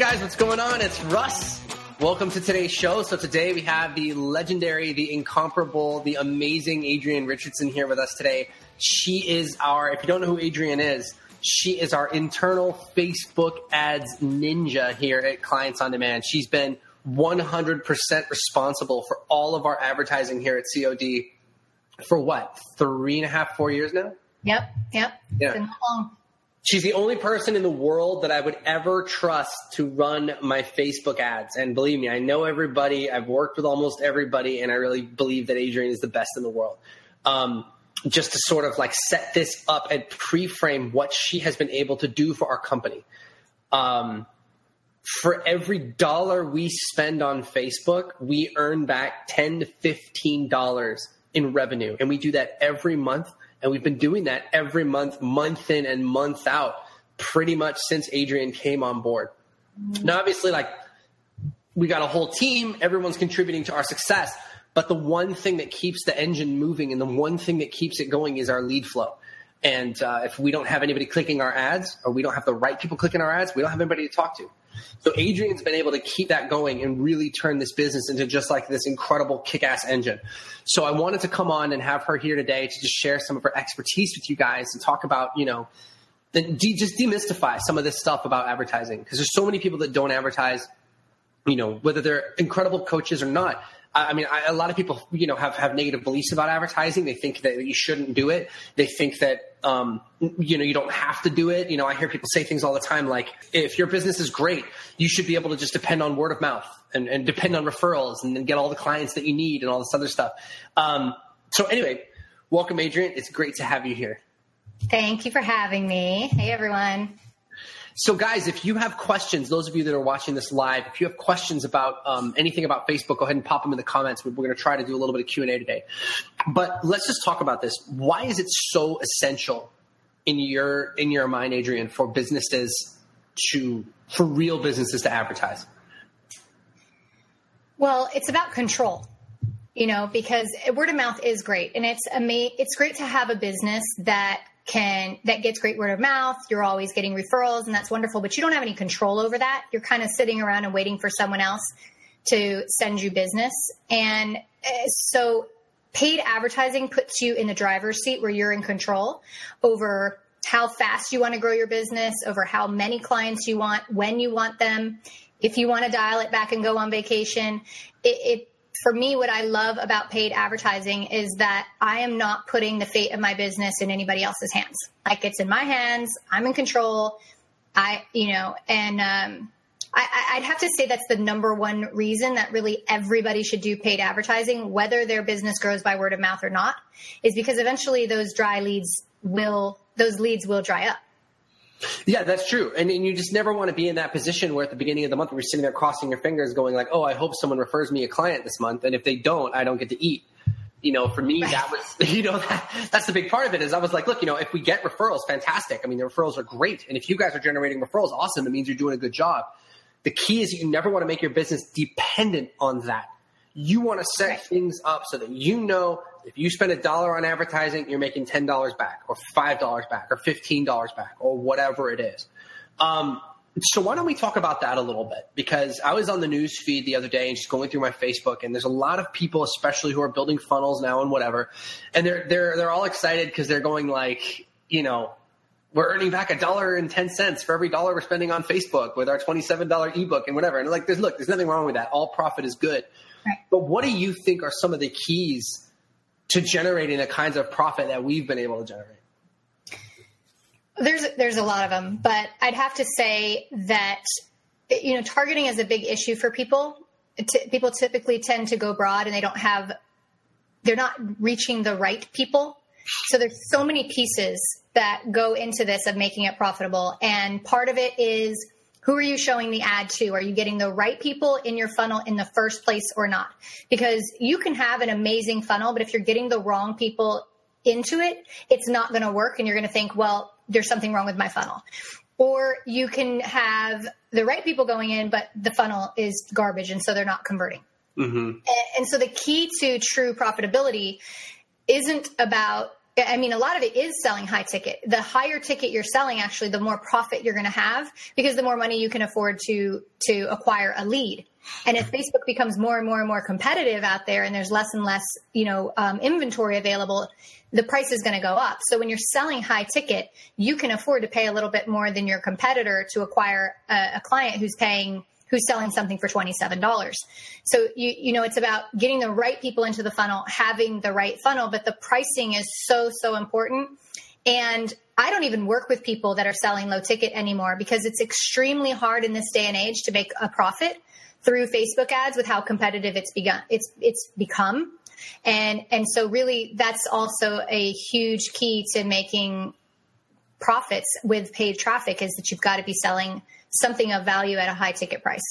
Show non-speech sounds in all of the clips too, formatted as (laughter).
guys, what's going on? It's Russ. Welcome to today's show. So today we have the legendary, the incomparable, the amazing Adrian Richardson here with us today. She is our, if you don't know who Adrian is, she is our internal Facebook ads ninja here at Clients on Demand. She's been 100% responsible for all of our advertising here at COD for what, three and a half, four years now? Yep, yep. Yeah. She's the only person in the world that I would ever trust to run my Facebook ads. And believe me, I know everybody. I've worked with almost everybody, and I really believe that Adrienne is the best in the world. Um, just to sort of like set this up and pre-frame what she has been able to do for our company. Um, for every dollar we spend on Facebook, we earn back ten to fifteen dollars in revenue, and we do that every month and we've been doing that every month, month in and month out, pretty much since Adrian came on board. Mm-hmm. Now, obviously, like we got a whole team, everyone's contributing to our success. But the one thing that keeps the engine moving and the one thing that keeps it going is our lead flow. And uh, if we don't have anybody clicking our ads or we don't have the right people clicking our ads, we don't have anybody to talk to. So Adrian's been able to keep that going and really turn this business into just like this incredible kick-ass engine. So I wanted to come on and have her here today to just share some of her expertise with you guys and talk about, you know, de- just demystify some of this stuff about advertising because there's so many people that don't advertise, you know, whether they're incredible coaches or not. I mean, I, a lot of people, you know, have, have negative beliefs about advertising. They think that you shouldn't do it. They think that, um, you know, you don't have to do it. You know, I hear people say things all the time like, if your business is great, you should be able to just depend on word of mouth and, and depend on referrals and then get all the clients that you need and all this other stuff. Um, so anyway, welcome, Adrian. It's great to have you here. Thank you for having me. Hey, everyone. So, guys, if you have questions, those of you that are watching this live, if you have questions about um, anything about Facebook, go ahead and pop them in the comments. We're going to try to do a little bit of Q and A today. But let's just talk about this. Why is it so essential in your in your mind, Adrian, for businesses to for real businesses to advertise? Well, it's about control you know because word of mouth is great and it's ama- it's great to have a business that can that gets great word of mouth. You're always getting referrals and that's wonderful but you don't have any control over that. You're kind of sitting around and waiting for someone else to send you business. And uh, so paid advertising puts you in the driver's seat where you're in control over how fast you want to grow your business over how many clients you want when you want them. If you want to dial it back and go on vacation it, it for me, what I love about paid advertising is that I am not putting the fate of my business in anybody else's hands. Like it's in my hands. I'm in control. I, you know, and um, I, would have to say that's the number one reason that really everybody should do paid advertising, whether their business grows by word of mouth or not, is because eventually those dry leads will, those leads will dry up. Yeah, that's true. And, and, you just never want to be in that position where at the beginning of the month you're sitting there crossing your fingers going like, oh, I hope someone refers me a client this month. And if they don't, I don't get to eat. You know, for me, that was, (laughs) you know, that, that's the big part of it is I was like, look, you know, if we get referrals, fantastic. I mean, the referrals are great. And if you guys are generating referrals, awesome. It means you're doing a good job. The key is you never want to make your business dependent on that. You want to set right. things up so that you know if you spend a dollar on advertising, you're making ten dollars back, or five dollars back, or fifteen dollars back, or whatever it is. Um, so why don't we talk about that a little bit? Because I was on the news feed the other day and just going through my Facebook, and there's a lot of people, especially who are building funnels now and whatever, and they're they're they're all excited because they're going like, you know, we're earning back a dollar and ten cents for every dollar we're spending on Facebook with our twenty-seven dollar ebook and whatever. And like, there's look, there's nothing wrong with that. All profit is good. Right. But what do you think are some of the keys to generating the kinds of profit that we've been able to generate? There's there's a lot of them, but I'd have to say that you know targeting is a big issue for people. T- people typically tend to go broad, and they don't have they're not reaching the right people. So there's so many pieces that go into this of making it profitable, and part of it is who are you showing the ad to? Are you getting the right people in your funnel in the first place or not? Because you can have an amazing funnel, but if you're getting the wrong people into it, it's not going to work. And you're going to think, well, there's something wrong with my funnel. Or you can have the right people going in, but the funnel is garbage. And so they're not converting. Mm-hmm. And, and so the key to true profitability isn't about I mean, a lot of it is selling high ticket. The higher ticket you're selling, actually, the more profit you're going to have because the more money you can afford to to acquire a lead. And if Facebook becomes more and more and more competitive out there, and there's less and less, you know, um, inventory available, the price is going to go up. So when you're selling high ticket, you can afford to pay a little bit more than your competitor to acquire a, a client who's paying who's selling something for $27. So you you know it's about getting the right people into the funnel, having the right funnel, but the pricing is so so important. And I don't even work with people that are selling low ticket anymore because it's extremely hard in this day and age to make a profit through Facebook ads with how competitive it's begun it's it's become. And and so really that's also a huge key to making profits with paid traffic is that you've got to be selling something of value at a high ticket price.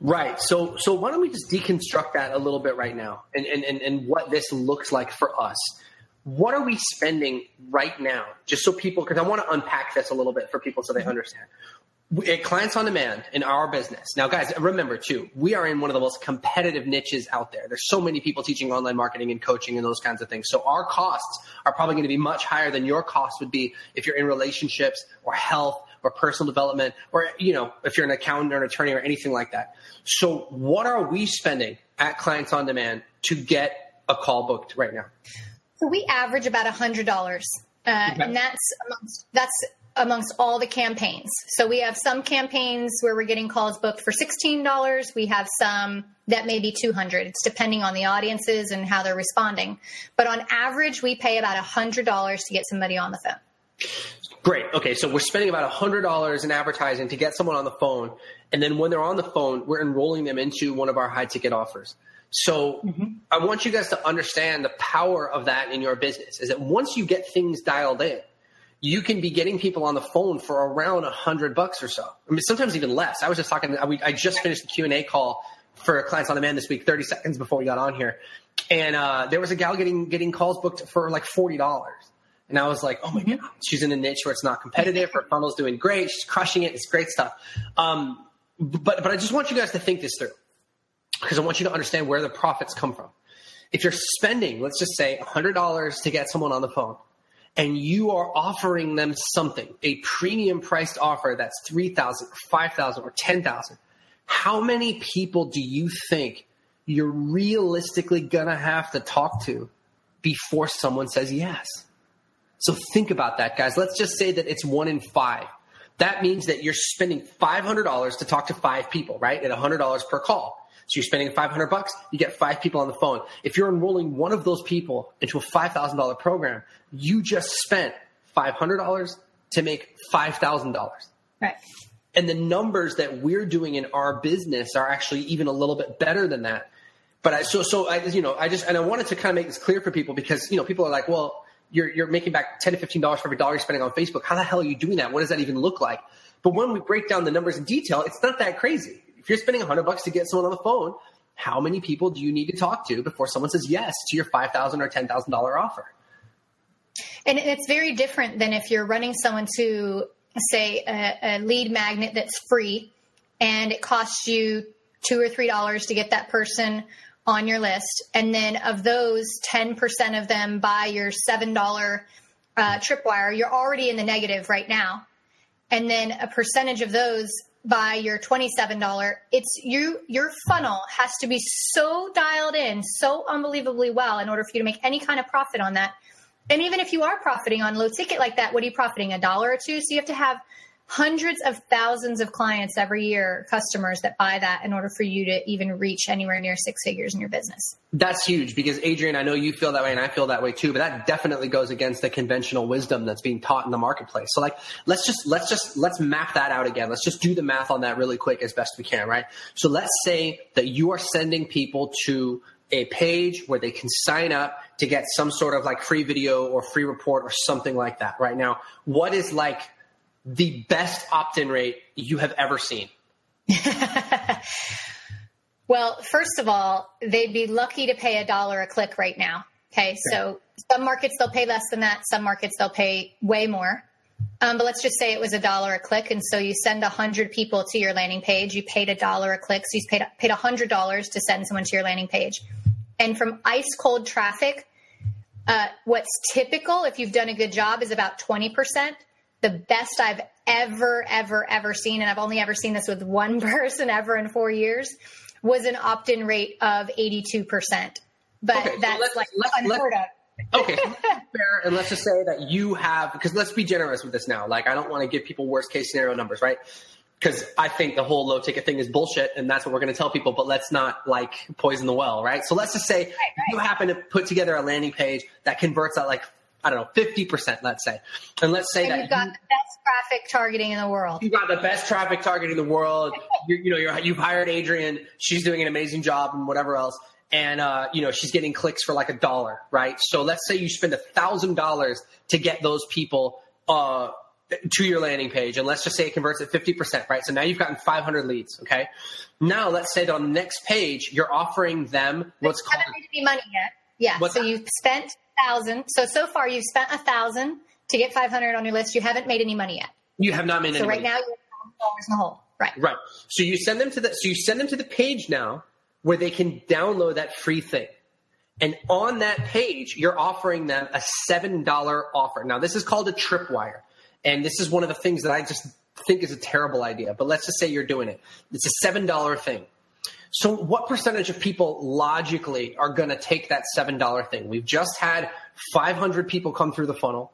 Right. So so why don't we just deconstruct that a little bit right now and, and, and, and what this looks like for us. What are we spending right now? Just so people because I want to unpack this a little bit for people so they mm-hmm. understand. At clients on demand in our business. Now, guys, remember too, we are in one of the most competitive niches out there. There's so many people teaching online marketing and coaching and those kinds of things. So our costs are probably going to be much higher than your costs would be if you're in relationships or health or personal development or, you know, if you're an accountant or an attorney or anything like that. So what are we spending at Clients on Demand to get a call booked right now? So we average about a hundred dollars. Uh, okay. and that's amongst, that's amongst all the campaigns. So we have some campaigns where we're getting calls booked for $16. We have some that may be 200. It's depending on the audiences and how they're responding. But on average, we pay about $100 to get somebody on the phone. Great. Okay, so we're spending about $100 in advertising to get someone on the phone. And then when they're on the phone, we're enrolling them into one of our high ticket offers. So mm-hmm. I want you guys to understand the power of that in your business is that once you get things dialed in, you can be getting people on the phone for around a hundred bucks or so. I mean, sometimes even less. I was just talking, I just finished the Q and A call for clients on demand this week, 30 seconds before we got on here. And, uh, there was a gal getting, getting calls booked for like $40. And I was like, oh my God, she's in a niche where it's not competitive. Her funnel's doing great. She's crushing it. It's great stuff. Um, but, but I just want you guys to think this through because I want you to understand where the profits come from. If you're spending, let's just say $100 to get someone on the phone and you are offering them something, a premium priced offer that's 3000 or 5000 or 10000 how many people do you think you're realistically going to have to talk to before someone says yes? So think about that, guys. Let's just say that it's one in five. That means that you're spending $500 to talk to five people, right? At $100 per call. So you're spending 500 bucks, you get five people on the phone. If you're enrolling one of those people into a $5,000 program, you just spent $500 to make $5,000. Right. And the numbers that we're doing in our business are actually even a little bit better than that. But I, so, so I, you know, I just, and I wanted to kind of make this clear for people because, you know, people are like, well, you're, you're making back 10 to $15 for every dollar you're spending on Facebook. How the hell are you doing that? What does that even look like? But when we break down the numbers in detail, it's not that crazy. If you're spending 100 bucks to get someone on the phone, how many people do you need to talk to before someone says yes to your $5,000 or $10,000 offer? And it's very different than if you're running someone to, say, a, a lead magnet that's free and it costs you two or three dollars to get that person on your list. And then of those, 10% of them buy your $7 uh, tripwire. You're already in the negative right now. And then a percentage of those buy your $27. It's you, your funnel has to be so dialed in, so unbelievably well in order for you to make any kind of profit on that. And even if you are profiting on low ticket like that, what are you profiting? A dollar or two? So you have to have hundreds of thousands of clients every year, customers that buy that in order for you to even reach anywhere near six figures in your business. That's huge because Adrian, I know you feel that way and I feel that way too, but that definitely goes against the conventional wisdom that's being taught in the marketplace. So like, let's just, let's just, let's map that out again. Let's just do the math on that really quick as best we can, right? So let's say that you are sending people to a page where they can sign up to get some sort of like free video or free report or something like that right now. What is like the best opt in rate you have ever seen? (laughs) well, first of all, they'd be lucky to pay a dollar a click right now. Okay, so some markets they'll pay less than that, some markets they'll pay way more. Um, but let's just say it was a dollar a click, and so you send a hundred people to your landing page. You paid a dollar a click, so you paid paid a hundred dollars to send someone to your landing page. And from ice cold traffic, Uh, what's typical, if you've done a good job, is about 20%. The best I've ever, ever, ever seen, and I've only ever seen this with one (laughs) person ever in four years, was an opt in rate of 82%. But okay, that's so like let's, unheard let's, of. okay, (laughs) fair. And let's just say that you have, because let's be generous with this now. Like, I don't want to give people worst case scenario numbers, right? because I think the whole low ticket thing is bullshit, and that's what we're going to tell people. But let's not like poison the well, right? So let's just say right, right. you happen to put together a landing page that converts at like I don't know fifty percent, let's say, and let's say and that you've got you, the best traffic targeting in the world. You've got the best traffic targeting in the world. (laughs) you you know, you have hired Adrian. She's doing an amazing job, and whatever else. And uh, you know she's getting clicks for like a dollar, right? So let's say you spend a thousand dollars to get those people uh, to your landing page, and let's just say it converts at 50%, right? So now you've gotten 500 leads, okay? Now let's say that on the next page, you're offering them what's called. haven't made any money yet. Yeah. What's so that? you've spent thousand. So so far you've spent a thousand to get 500 on your list. You haven't made any money yet. You have not made so any. So right money. now you're dollars in the hole. Right. Right. So you send them to the. So you send them to the page now where they can download that free thing. And on that page, you're offering them a $7 offer. Now, this is called a tripwire. And this is one of the things that I just think is a terrible idea. But let's just say you're doing it. It's a $7 thing. So, what percentage of people logically are going to take that $7 thing? We've just had 500 people come through the funnel.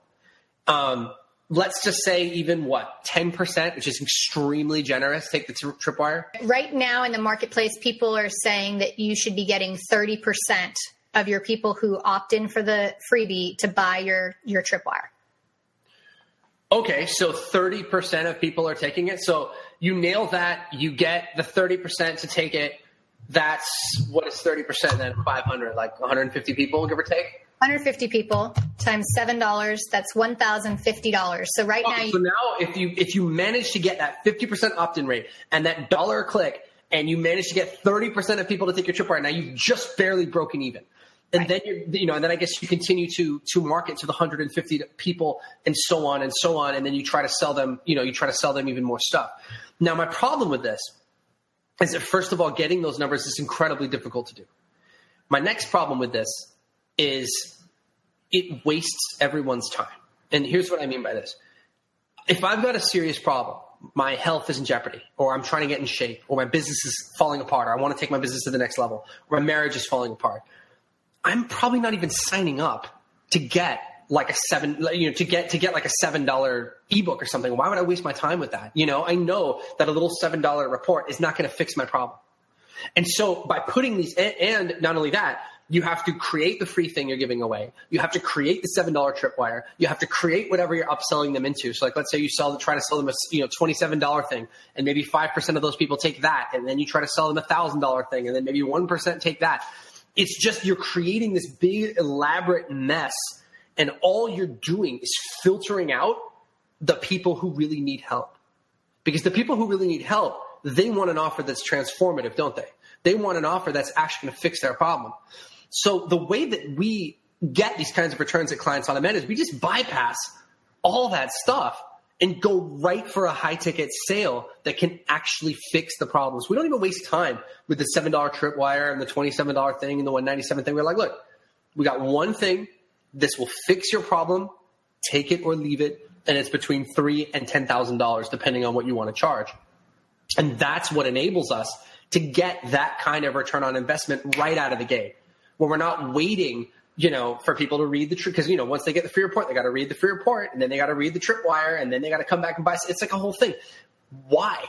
Um, let's just say even what 10% which is extremely generous take the t- tripwire right now in the marketplace people are saying that you should be getting 30% of your people who opt in for the freebie to buy your your tripwire Okay, so 30% of people are taking it. So you nail that, you get the 30% to take it. That's what is 30% then 500, like 150 people, give or take? 150 people times seven dollars. That's one thousand fifty dollars. So right now, you- so now if you if you manage to get that 50 percent opt-in rate and that dollar click, and you manage to get 30 percent of people to take your trip right now, you've just barely broken even and right. then you you know and then i guess you continue to to market to the 150 people and so on and so on and then you try to sell them you know you try to sell them even more stuff now my problem with this is that first of all getting those numbers is incredibly difficult to do my next problem with this is it wastes everyone's time and here's what i mean by this if i've got a serious problem my health is in jeopardy, or I'm trying to get in shape, or my business is falling apart, or I want to take my business to the next level, or my marriage is falling apart. I'm probably not even signing up to get like a seven, you know, to get to get like a seven dollar ebook or something. Why would I waste my time with that? You know, I know that a little seven dollar report is not going to fix my problem. And so by putting these, and not only that, you have to create the free thing you're giving away. You have to create the seven dollar tripwire. You have to create whatever you're upselling them into. So like, let's say you sell, try to sell them a you know twenty seven dollar thing, and maybe five percent of those people take that, and then you try to sell them a thousand dollar thing, and then maybe one percent take that it's just you're creating this big elaborate mess and all you're doing is filtering out the people who really need help because the people who really need help they want an offer that's transformative don't they they want an offer that's actually going to fix their problem so the way that we get these kinds of returns at clients on demand is we just bypass all that stuff and go right for a high ticket sale that can actually fix the problems. We don't even waste time with the $7 tripwire and the $27 thing and the 197 thing. We're like, look, we got one thing. This will fix your problem. Take it or leave it. And it's between three and $10,000 depending on what you want to charge. And that's what enables us to get that kind of return on investment right out of the gate where we're not waiting you know, for people to read the trip because you know once they get the free report, they got to read the free report, and then they got to read the tripwire, and then they got to come back and buy. It's like a whole thing. Why?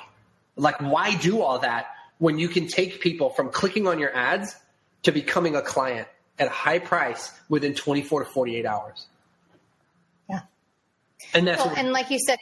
Like, why do all that when you can take people from clicking on your ads to becoming a client at a high price within 24 to 48 hours? Yeah. And that's well, and like you said,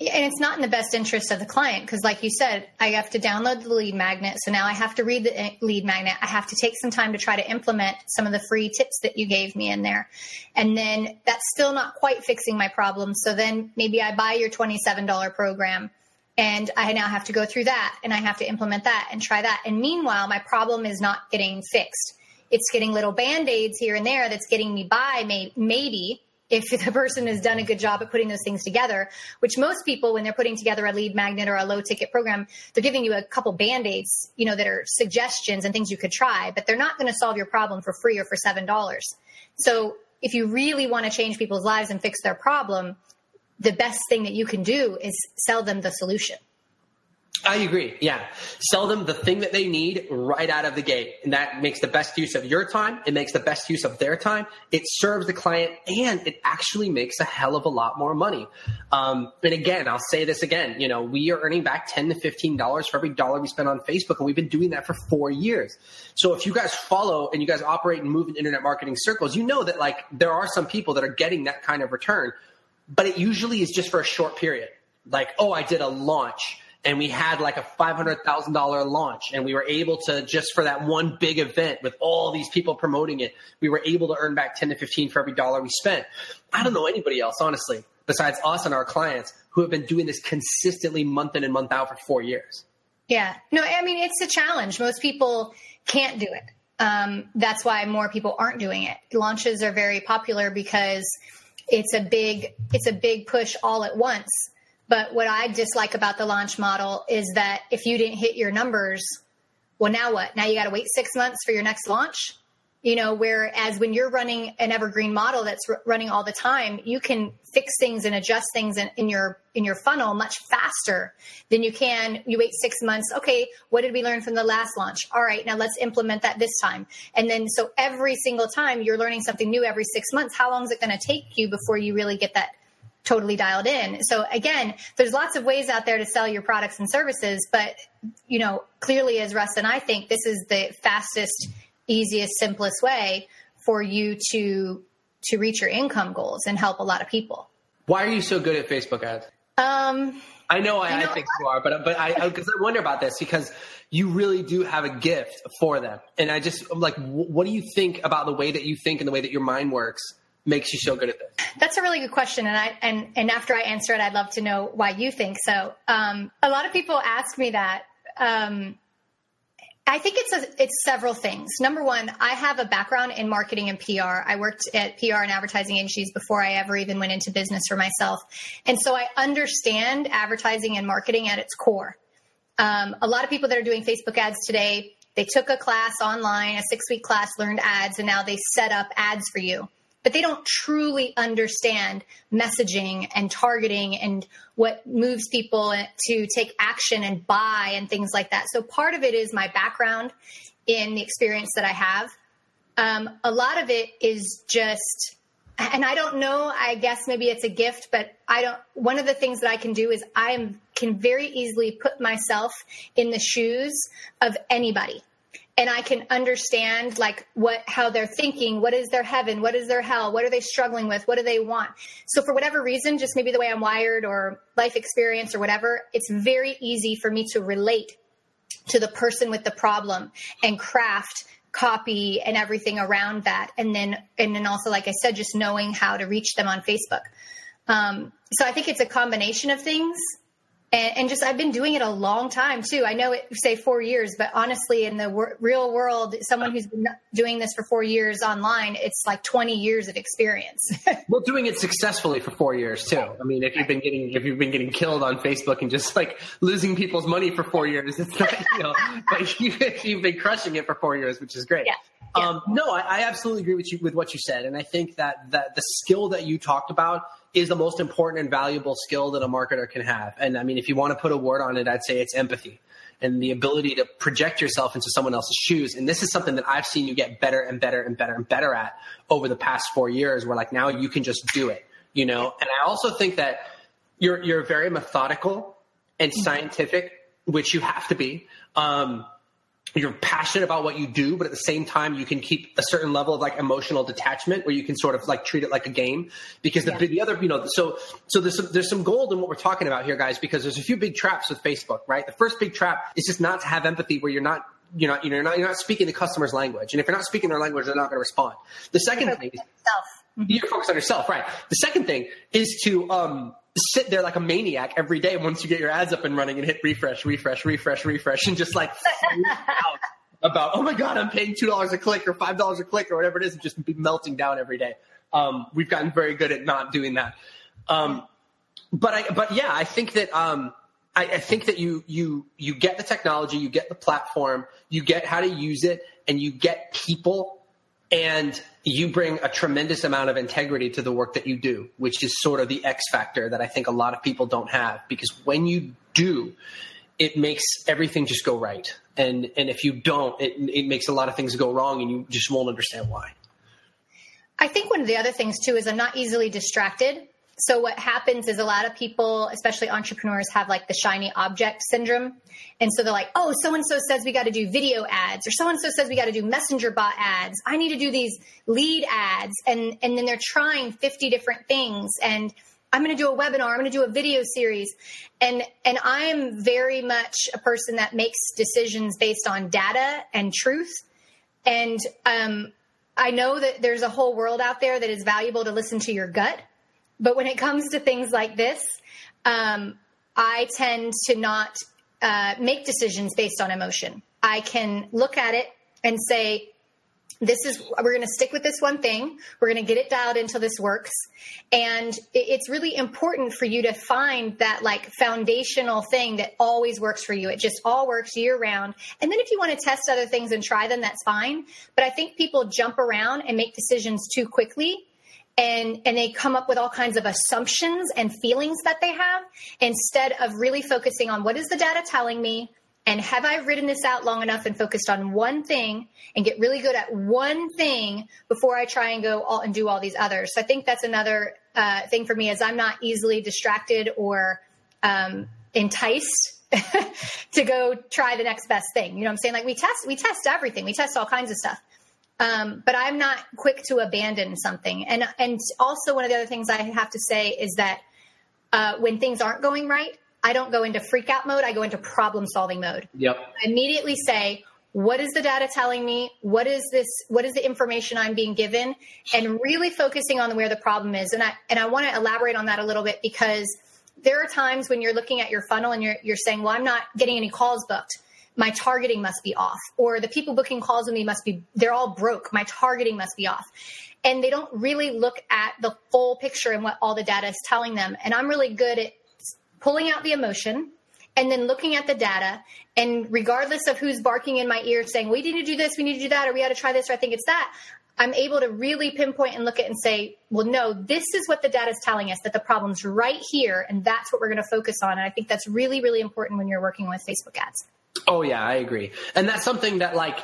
and it's not in the best interest of the client because like you said i have to download the lead magnet so now i have to read the eh, lead magnet i have to take some time to try to implement some of the free tips that you gave me in there and then that's still not quite fixing my problem so then maybe i buy your $27 program and i now have to go through that and i have to implement that and try that and meanwhile my problem is not getting fixed it's getting little band-aids here and there that's getting me by maybe if (laughs) the person has done a good job at putting those things together, which most people, when they're putting together a lead magnet or a low ticket program, they're giving you a couple band aids, you know, that are suggestions and things you could try, but they're not going to solve your problem for free or for $7. So if you really want to change people's lives and fix their problem, the best thing that you can do is sell them the solution. I agree. Yeah. Sell them the thing that they need right out of the gate. And that makes the best use of your time. It makes the best use of their time. It serves the client and it actually makes a hell of a lot more money. Um, and again, I'll say this again, you know, we are earning back 10 to $15 for every dollar we spend on Facebook. And we've been doing that for four years. So if you guys follow and you guys operate and move in internet marketing circles, you know that like there are some people that are getting that kind of return, but it usually is just for a short period. Like, oh, I did a launch and we had like a $500,000 launch and we were able to just for that one big event with all these people promoting it, we were able to earn back 10 to 15 for every dollar we spent. I don't know anybody else, honestly, besides us and our clients who have been doing this consistently month in and month out for four years. Yeah. No, I mean, it's a challenge. Most people can't do it. Um, that's why more people aren't doing it. Launches are very popular because it's a big, it's a big push all at once but what I dislike about the launch model is that if you didn't hit your numbers, well, now what? Now you got to wait six months for your next launch. You know, whereas when you're running an evergreen model that's r- running all the time, you can fix things and adjust things in, in your in your funnel much faster than you can. You wait six months. Okay, what did we learn from the last launch? All right, now let's implement that this time. And then so every single time you're learning something new every six months. How long is it going to take you before you really get that totally dialed in. So again, there's lots of ways out there to sell your products and services, but you know, clearly as Russ and I think this is the fastest, easiest, simplest way for you to to reach your income goals and help a lot of people. Why are you so good at Facebook ads? Um, I know I, I, know I think you are, but but I because I, I, wonder about this because you really do have a gift for them, and I just I'm like, what do you think about the way that you think and the way that your mind works makes you so good at this? That's a really good question, and I and and after I answer it, I'd love to know why you think so. Um, a lot of people ask me that. Um, I think it's a, it's several things. Number one, I have a background in marketing and PR. I worked at PR and advertising agencies before I ever even went into business for myself, and so I understand advertising and marketing at its core. Um, a lot of people that are doing Facebook ads today, they took a class online, a six week class, learned ads, and now they set up ads for you but they don't truly understand messaging and targeting and what moves people to take action and buy and things like that. So part of it is my background in the experience that I have. Um, a lot of it is just, and I don't know, I guess maybe it's a gift, but I don't, one of the things that I can do is I can very easily put myself in the shoes of anybody and I can understand like what how they're thinking, what is their heaven, what is their hell, what are they struggling with, what do they want. So for whatever reason, just maybe the way I'm wired or life experience or whatever, it's very easy for me to relate to the person with the problem and craft copy and everything around that. And then and then also like I said just knowing how to reach them on Facebook. Um, so I think it's a combination of things and, and, just I've been doing it a long time too. I know it say four years, but honestly, in the wor- real world, someone who's been doing this for four years online, it's like twenty years of experience. (laughs) well, doing it successfully for four years too. I mean, if you've been getting if you've been getting killed on Facebook and just like losing people's money for four years, it's not you know, (laughs) but you, have been crushing it for four years, which is great. Yeah. Yeah. Um, no, I, I absolutely agree with you with what you said, and I think that that the skill that you talked about is the most important and valuable skill that a marketer can have. And I mean, if you want to put a word on it, I'd say it's empathy and the ability to project yourself into someone else's shoes. And this is something that I've seen you get better and better and better and better at over the past four years where like now you can just do it, you know? And I also think that you're, you're very methodical and scientific, which you have to be. Um, you're passionate about what you do, but at the same time, you can keep a certain level of like emotional detachment where you can sort of like treat it like a game. Because the, yeah. the other, you know, so so there's some, there's some gold in what we're talking about here, guys. Because there's a few big traps with Facebook, right? The first big trap is just not to have empathy, where you're not you're not, you're not, you're not speaking the customer's language. And if you're not speaking their language, they're not going to respond. The second thing is you're focused on yourself, right? The second thing is to, um, sit there like a maniac every day once you get your ads up and running and hit refresh, refresh, refresh, refresh, and just like out about, oh my God, I'm paying $2 a click or $5 a click or whatever it is and just be melting down every day. Um, we've gotten very good at not doing that. Um, but I, but yeah, I think that, um, I, I think that you, you, you get the technology, you get the platform, you get how to use it, and you get people and you bring a tremendous amount of integrity to the work that you do, which is sort of the X factor that I think a lot of people don't have. Because when you do, it makes everything just go right. And and if you don't, it it makes a lot of things go wrong, and you just won't understand why. I think one of the other things too is I'm not easily distracted. So what happens is a lot of people, especially entrepreneurs, have like the shiny object syndrome. And so they're like, oh, so and so says we got to do video ads, or so and so says we got to do messenger bot ads. I need to do these lead ads. And, and then they're trying 50 different things. And I'm going to do a webinar. I'm going to do a video series. And, and I am very much a person that makes decisions based on data and truth. And, um, I know that there's a whole world out there that is valuable to listen to your gut but when it comes to things like this, um, I tend to not uh, make decisions based on emotion. I can look at it and say, this is we're going to stick with this one thing. We're going to get it dialed until this works. And it's really important for you to find that like foundational thing that always works for you. It just all works year round. And then if you want to test other things and try them that's fine. But i think people jump around and make decisions too quickly and and they come up with all kinds of assumptions and feelings that they have instead of really focusing on what is the data telling me and have I written this out long enough and focused on one thing and get really good at one thing before I try and go all and do all these others. So I think that's another uh, thing for me is I'm not easily distracted or um, enticed (laughs) to go try the next best thing. You know what I'm saying? Like we test, we test everything. We test all kinds of stuff. Um, but I'm not quick to abandon something. And and also one of the other things I have to say is that uh, when things aren't going right, I don't go into freak out mode. I go into problem solving mode. Yep. I immediately say, what is the data telling me? What is this? What is the information I'm being given? And really focusing on where the problem is. And I and I want to elaborate on that a little bit because there are times when you're looking at your funnel and you're you're saying, well, I'm not getting any calls booked my targeting must be off or the people booking calls with me must be they're all broke. My targeting must be off. And they don't really look at the full picture and what all the data is telling them. And i'm really good at pulling out the emotion and then looking at the data. And regardless of who's barking in my ear saying we need to do this we need to do that or we got to try this or i think it's that i'm able to really pinpoint and look at and say well no this is what the data is telling us that the problem's right here and that's what we're going to focus on. And i think that's really really important when you're working with facebook ads Oh yeah, I agree. And that's something that like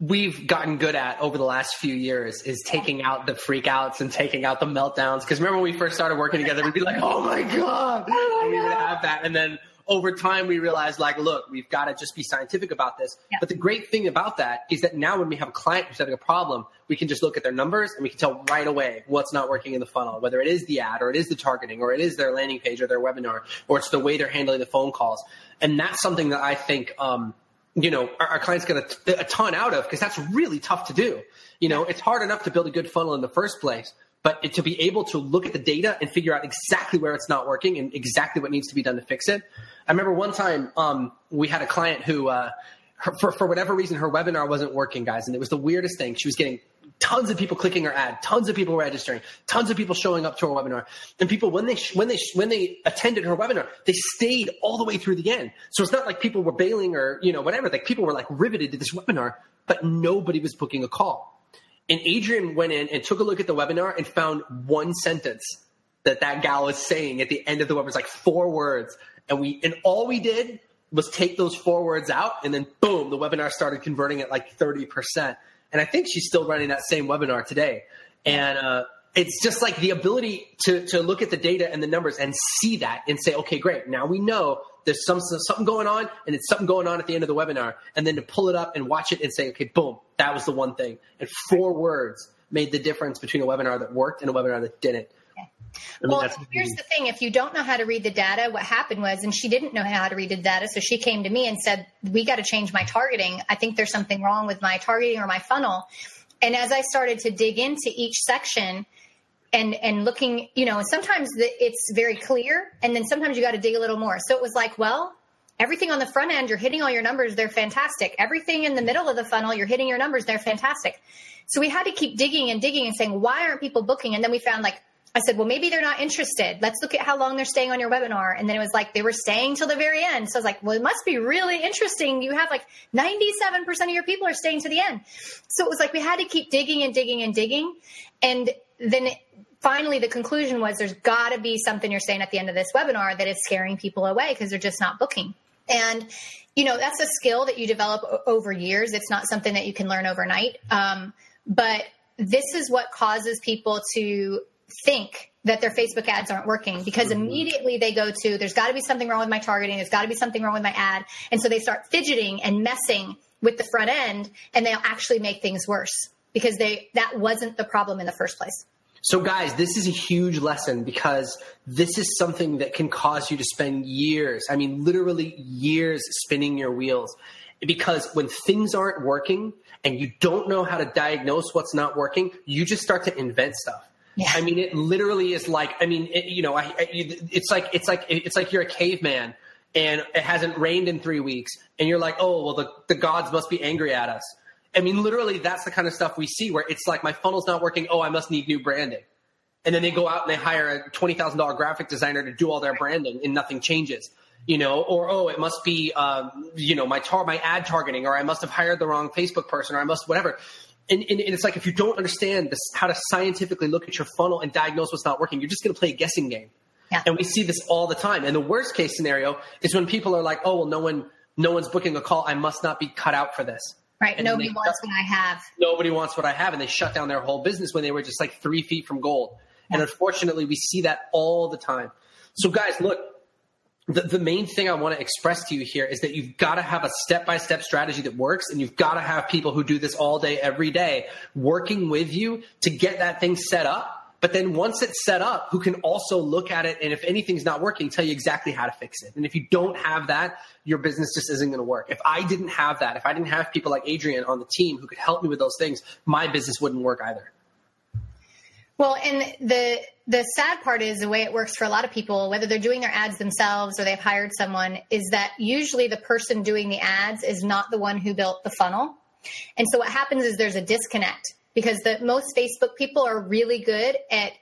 we've gotten good at over the last few years is taking out the freakouts and taking out the meltdowns. Because remember when we first started working together, we'd be like, "Oh my god," oh and we would have that, and then over time we realized like look we've got to just be scientific about this. Yeah. but the great thing about that is that now when we have a client who's having a problem we can just look at their numbers and we can tell right away what's not working in the funnel whether it is the ad or it is the targeting or it is their landing page or their webinar or it's the way they're handling the phone calls. And that's something that i think um, you know our, our clients get a, a ton out of because that's really tough to do. You know it's hard enough to build a good funnel in the first place but to be able to look at the data and figure out exactly where it's not working and exactly what needs to be done to fix it. I remember one time um, we had a client who, uh, her, for, for whatever reason, her webinar wasn't working, guys. And it was the weirdest thing. She was getting tons of people clicking her ad, tons of people registering, tons of people showing up to her webinar. And people, when they, when they, when they attended her webinar, they stayed all the way through the end. So it's not like people were bailing or, you know, whatever. Like people were like riveted to this webinar, but nobody was booking a call. And Adrian went in and took a look at the webinar and found one sentence that that gal was saying at the end of the webinar. It was like four words. And we, and all we did was take those four words out and then boom, the webinar started converting at like 30%. And I think she's still running that same webinar today. And, uh, it's just like the ability to, to look at the data and the numbers and see that and say, okay, great. Now we know there's some, something going on and it's something going on at the end of the webinar. And then to pull it up and watch it and say, okay, boom, that was the one thing. And four words made the difference between a webinar that worked and a webinar that didn't. I mean, well, here's the thing. If you don't know how to read the data, what happened was, and she didn't know how to read the data, so she came to me and said, we got to change my targeting. I think there's something wrong with my targeting or my funnel. And as I started to dig into each section, and and looking you know sometimes the, it's very clear and then sometimes you got to dig a little more so it was like well Everything on the front end, you're hitting all your numbers, they're fantastic. Everything in the middle of the funnel, you're hitting your numbers, they're fantastic. So we had to keep digging and digging and saying, why aren't people booking? And then we found like, I said, well, maybe they're not interested. Let's look at how long they're staying on your webinar. And then it was like they were staying till the very end. So I was like, well, it must be really interesting. You have like 97% of your people are staying to the end. So it was like we had to keep digging and digging and digging. And then finally the conclusion was there's got to be something you're saying at the end of this webinar that is scaring people away because they're just not booking. And you know that's a skill that you develop over years. It's not something that you can learn overnight. Um, but this is what causes people to think that their Facebook ads aren't working because mm-hmm. immediately they go to there's got to be something wrong with my targeting, there's got to be something wrong with my ad, and so they start fidgeting and messing with the front end, and they'll actually make things worse because they that wasn't the problem in the first place. So, guys, this is a huge lesson because this is something that can cause you to spend years I mean, literally years spinning your wheels. Because when things aren't working and you don't know how to diagnose what's not working, you just start to invent stuff. Yeah. I mean, it literally is like, I mean, it, you know, I, I, it's like, it's like, it's like you're a caveman and it hasn't rained in three weeks and you're like, oh, well, the, the gods must be angry at us. I mean, literally, that's the kind of stuff we see where it's like my funnel's not working. Oh, I must need new branding. And then they go out and they hire a twenty thousand dollar graphic designer to do all their branding, and nothing changes. You know, or oh, it must be um, you know my tar- my ad targeting, or I must have hired the wrong Facebook person, or I must whatever. And, and, and it's like if you don't understand this, how to scientifically look at your funnel and diagnose what's not working, you're just going to play a guessing game. Yeah. And we see this all the time. And the worst case scenario is when people are like, "Oh, well, no one, no one's booking a call. I must not be cut out for this." Right. And nobody wants what I have. Nobody wants what I have. And they shut down their whole business when they were just like three feet from gold. Yeah. And unfortunately, we see that all the time. So, guys, look, the, the main thing I want to express to you here is that you've got to have a step by step strategy that works. And you've got to have people who do this all day, every day, working with you to get that thing set up but then once it's set up, who can also look at it and if anything's not working, tell you exactly how to fix it. And if you don't have that, your business just isn't going to work. If I didn't have that, if I didn't have people like Adrian on the team who could help me with those things, my business wouldn't work either. Well, and the the sad part is the way it works for a lot of people, whether they're doing their ads themselves or they've hired someone, is that usually the person doing the ads is not the one who built the funnel. And so what happens is there's a disconnect because the most Facebook people are really good at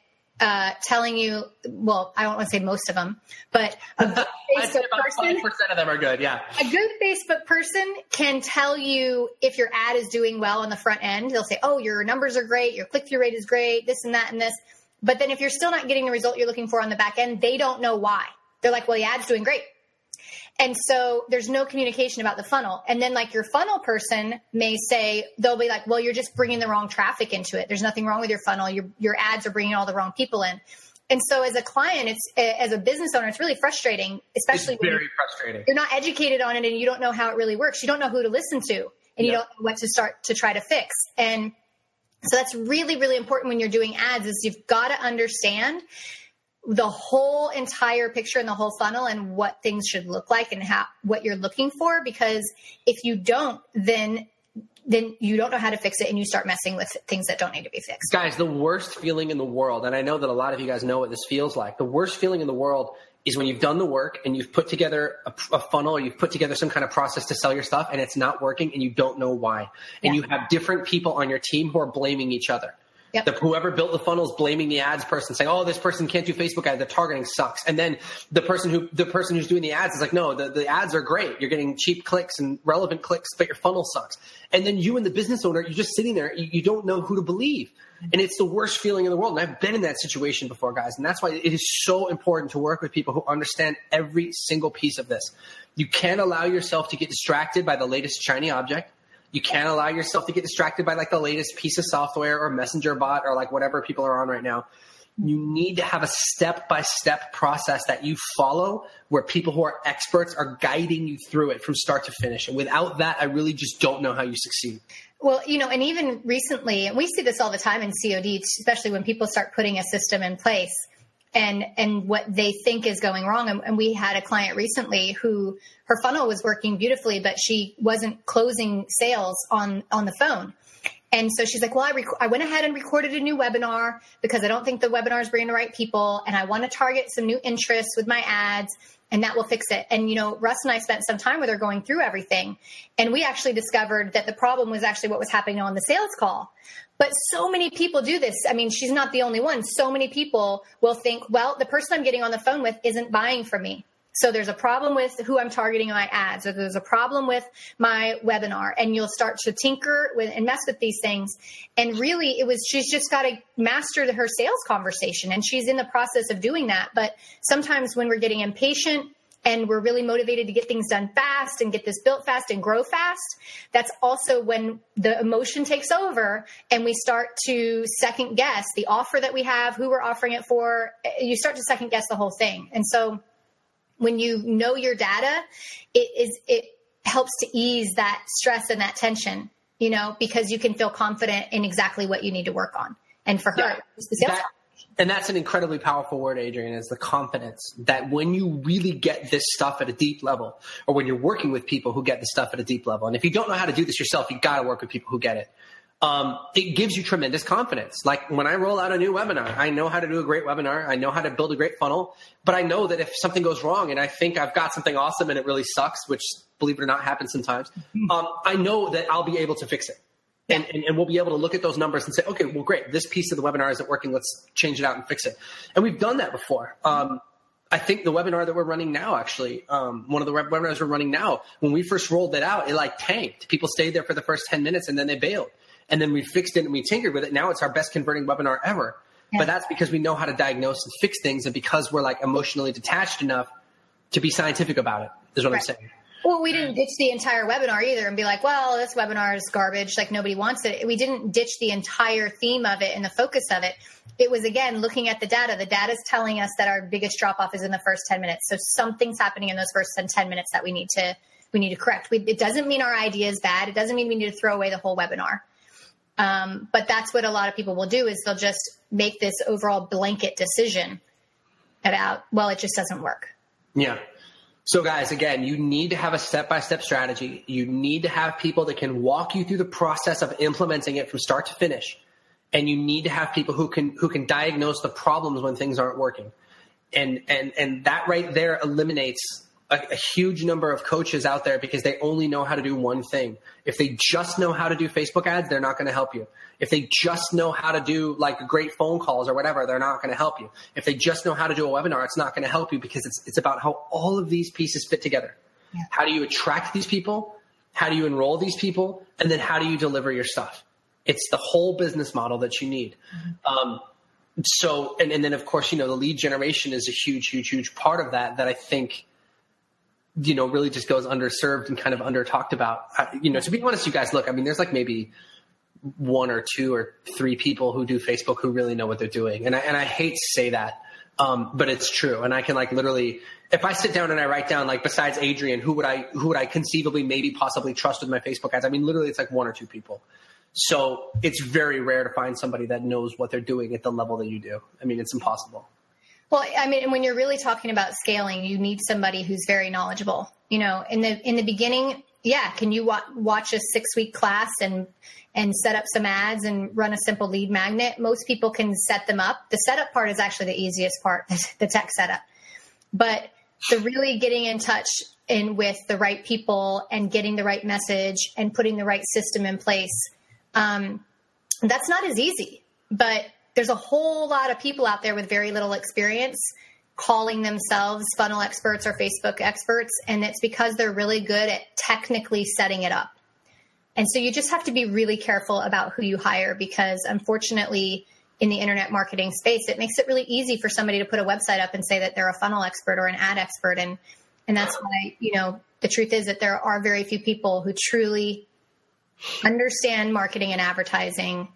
uh, telling you. Well, I don't want to say most of them, but a good (laughs) Facebook person, percent of them are good. Yeah, a good Facebook person can tell you if your ad is doing well on the front end. They'll say, "Oh, your numbers are great, your click through rate is great, this and that and this." But then if you're still not getting the result you're looking for on the back end, they don't know why. They're like, "Well, the ad's doing great." And so there's no communication about the funnel. And then like your funnel person may say, they'll be like, well, you're just bringing the wrong traffic into it. There's nothing wrong with your funnel. Your, your ads are bringing all the wrong people in. And so as a client, it's as a business owner, it's really frustrating, especially it's very frustrating. You're not educated on it and you don't know how it really works. You don't know who to listen to and you don't know what to start to try to fix. And so that's really, really important when you're doing ads is you've got to understand the whole entire picture and the whole funnel and what things should look like and how what you're looking for because if you don't then then you don't know how to fix it and you start messing with things that don't need to be fixed. Guys, the worst feeling in the world, and I know that a lot of you guys know what this feels like. The worst feeling in the world is when you've done the work and you've put together a, a, funnel or you've put together some kind of process to sell your stuff and it's not working and you don't know why. And yeah. you have different people on your team who are blaming each other. Yep. The, whoever built the funnel is blaming the ads person, saying, "Oh, this person can't do Facebook ads. The targeting sucks." And then the person who the person who's doing the ads is like, "No, the, the ads are great. You're getting cheap clicks and relevant clicks, but your funnel sucks." And then you and the business owner, you're just sitting there. You, you don't know who to believe, and it's the worst feeling in the world. And I've been in that situation before, guys, and that's why it is so important to work with people who understand every single piece of this. You can't allow yourself to get distracted by the latest shiny object you can't allow yourself to get distracted by like the latest piece of software or messenger bot or like whatever people are on right now. You need to have a step by step process that you follow where people who are experts are guiding you through it from start to finish. And without that, I really just don't know how you succeed. Well, you know, and even recently, and we see this all the time in COD, especially when people start putting a system in place and and what they think is going wrong. And, and, we had a client recently who her funnel was working beautifully, but she wasn't closing sales on on the phone. And so she's like, well, I, rec- I went ahead and recorded a new webinar because I don't think the webinar is bringing the right people. And I want to target some new interests with my ads and that will fix it. And, you know, Russ and I spent some time with her going through everything. And we actually discovered that the problem was actually what was happening on the sales call. But so many people do this. I mean, she's not the only one. So many people will think, well, the person I'm getting on the phone with isn't buying from me. So there's a problem with who I'm targeting in my ads, or there's a problem with my webinar, and you'll start to tinker with and mess with these things. And really, it was she's just got to master her sales conversation, and she's in the process of doing that. But sometimes when we're getting impatient and we're really motivated to get things done fast and get this built fast and grow fast, that's also when the emotion takes over and we start to second guess the offer that we have, who we're offering it for. You start to second guess the whole thing. And so when you know your data, it is it helps to ease that stress and that tension, you know, because you can feel confident in exactly what you need to work on. And for her, yeah, that, and that's an incredibly powerful word, Adrian, is the confidence that when you really get this stuff at a deep level, or when you're working with people who get the stuff at a deep level, and if you don't know how to do this yourself, you got to work with people who get it um, it gives you tremendous confidence. Like when I roll out a new webinar, I know how to do a great webinar. I know how to build a great funnel, but I know that if something goes wrong and I think I've got something awesome and it really sucks, which believe it or not happens sometimes, mm-hmm. um, I know that I'll be able to fix it. And, and, and, we'll be able to look at those numbers and say, okay, well, great. This piece of the webinar isn't working. Let's change it out and fix it. And we've done that before. Um, I think the webinar that we're running now, actually, um, one of the webinars we're running now, when we first rolled it out, it like tanked. People stayed there for the first 10 minutes and then they bailed and then we fixed it and we tinkered with it. Now it's our best converting webinar ever. Yeah. But that's because we know how to diagnose and fix things and because we're like emotionally detached enough to be scientific about it, is what right. I'm saying. Well, we didn't ditch the entire webinar either and be like, well, this webinar is garbage. Like nobody wants it. We didn't ditch the entire theme of it and the focus of it. It was again looking at the data. The data is telling us that our biggest drop off is in the first 10 minutes. So something's happening in those first 10 minutes that we need to, we need to correct. We, it doesn't mean our idea is bad. It doesn't mean we need to throw away the whole webinar. Um, but that's what a lot of people will do is they'll just make this overall blanket decision about, well, it just doesn't work. Yeah. So guys, again, you need to have a step-by-step strategy. You need to have people that can walk you through the process of implementing it from start to finish. And you need to have people who can who can diagnose the problems when things aren't working. And and and that right there eliminates a, a, huge number of coaches out there because they only know how to do one thing. If they just know how to do Facebook ads, they're not going to help you. If they just know how to do like great phone calls or whatever, they're not going to help you. If they just know how to do a webinar, it's not going to help you because it's it's about how all of these pieces fit together. Yeah. How do you attract these people? How do you enroll these people? And then how do you deliver your stuff? It's the whole business model that you need. Mm-hmm. Um, so, and, and then of course, you know, the lead generation is a huge, huge, huge part of that. That I think you know, really just goes underserved and kind of under talked about. you know, to be honest, you guys, look, I mean, there's like maybe one or two or three people who do Facebook who really know what they're doing. And I, and I hate to say that, um, but it's true. And I can like literally, if I sit down and I write down like besides Adrian, who would I, who would I conceivably maybe possibly trust with my Facebook ads? I mean, literally it's like one or two people. So it's very rare to find somebody that knows what they're doing at the level that you do. I mean, it's impossible. Well, I mean, when you're really talking about scaling, you need somebody who's very knowledgeable. You know, in the in the beginning, yeah, can you wa- watch a six week class and and set up some ads and run a simple lead magnet? Most people can set them up. The setup part is actually the easiest part, (laughs) the tech setup. But the really getting in touch in with the right people and getting the right message and putting the right system in place, um, that's not as easy. But there's a whole lot of people out there with very little experience calling themselves funnel experts or Facebook experts, and it's because they're really good at technically setting it up. And so you just have to be really careful about who you hire because unfortunately, in the internet marketing space, it makes it really easy for somebody to put a website up and say that they're a funnel expert or an ad expert. And, and that's why, you know, the truth is that there are very few people who truly understand marketing and advertising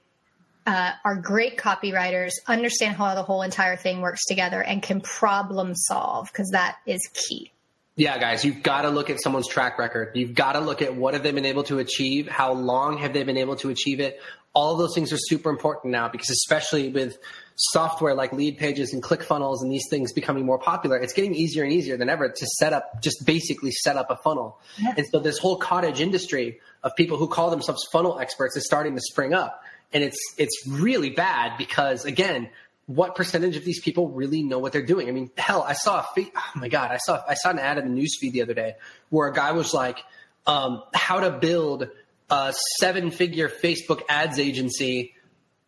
uh, are great copywriters, understand how the whole entire thing works together, and can problem solve because that is key. Yeah, guys, you've got to look at someone's track record. You've got to look at what have they been able to achieve, how long have they been able to achieve it, all of those things are super important now because especially with software like Leadpages and ClickFunnels and these things becoming more popular, it's getting easier and easier than ever to set up, just basically set up a funnel. Yeah. And so this whole cottage industry of people who call themselves funnel experts is starting to spring up. And it's, it's really bad because again, what percentage of these people really know what they're doing? I mean, hell, I saw a, oh my God, I saw, I saw an ad in the newsfeed the other day where a guy was like, um, how to build a seven figure Facebook ads agency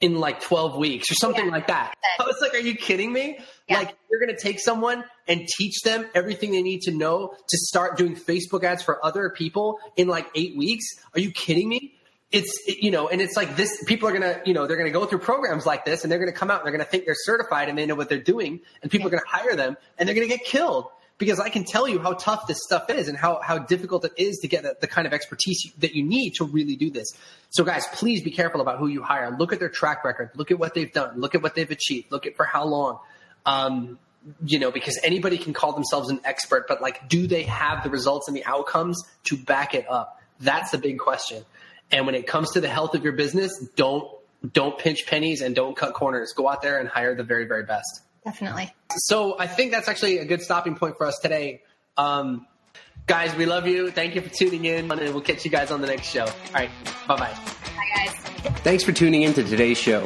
in like 12 weeks or something yeah. like that. I was like, are you kidding me? Yeah. Like, you're going to take someone and teach them everything they need to know to start doing Facebook ads for other people in like eight weeks? Are you kidding me? It's, you know, and it's like this people are to, you know, they're to go through programs like this and they're to come out and they're to think they're certified and they know what they're doing and people yeah. are to hire them and they're to get killed because I can tell you how tough this stuff is and how, how difficult it is to get the, the, kind of expertise that you need to really do this. So guys, please be careful about who you hire. Look at their track record. Look at what they've done. Look at what they've achieved. Look at for how long. Um, you know, because anybody can call themselves an expert, but like, do they have the results and the outcomes to back it up? That's the big question. And when it comes to the health of your business, don't, don't pinch pennies and don't cut corners. Go out there and hire the very, very best. Definitely. So I think that's actually a good stopping point for us today. Um, guys, we love you. Thank you for tuning in, and we'll catch you guys on the next show. All right. Bye bye. Bye, guys. Thanks for tuning in to today's show.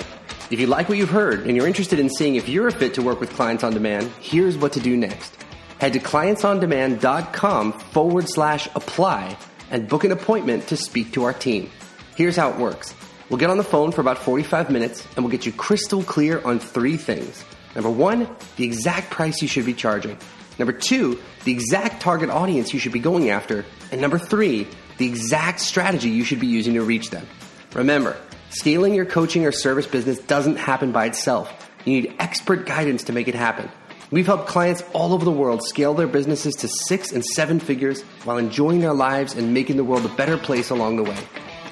If you like what you've heard and you're interested in seeing if you're a fit to work with clients on demand, here's what to do next. Head to clientsondemand.com forward slash apply and book an appointment to speak to our team. Here's how it works. We'll get on the phone for about 45 minutes and we'll get you crystal clear on three things. Number one, the exact price you should be charging. Number two, the exact target audience you should be going after. And number three, the exact strategy you should be using to reach them. Remember, scaling your coaching or service business doesn't happen by itself. You need expert guidance to make it happen. We've helped clients all over the world scale their businesses to six and seven figures while enjoying their lives and making the world a better place along the way.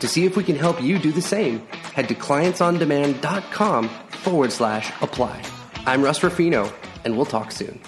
To see if we can help you do the same, head to clientsondemand.com forward slash apply. I'm Russ Ruffino, and we'll talk soon.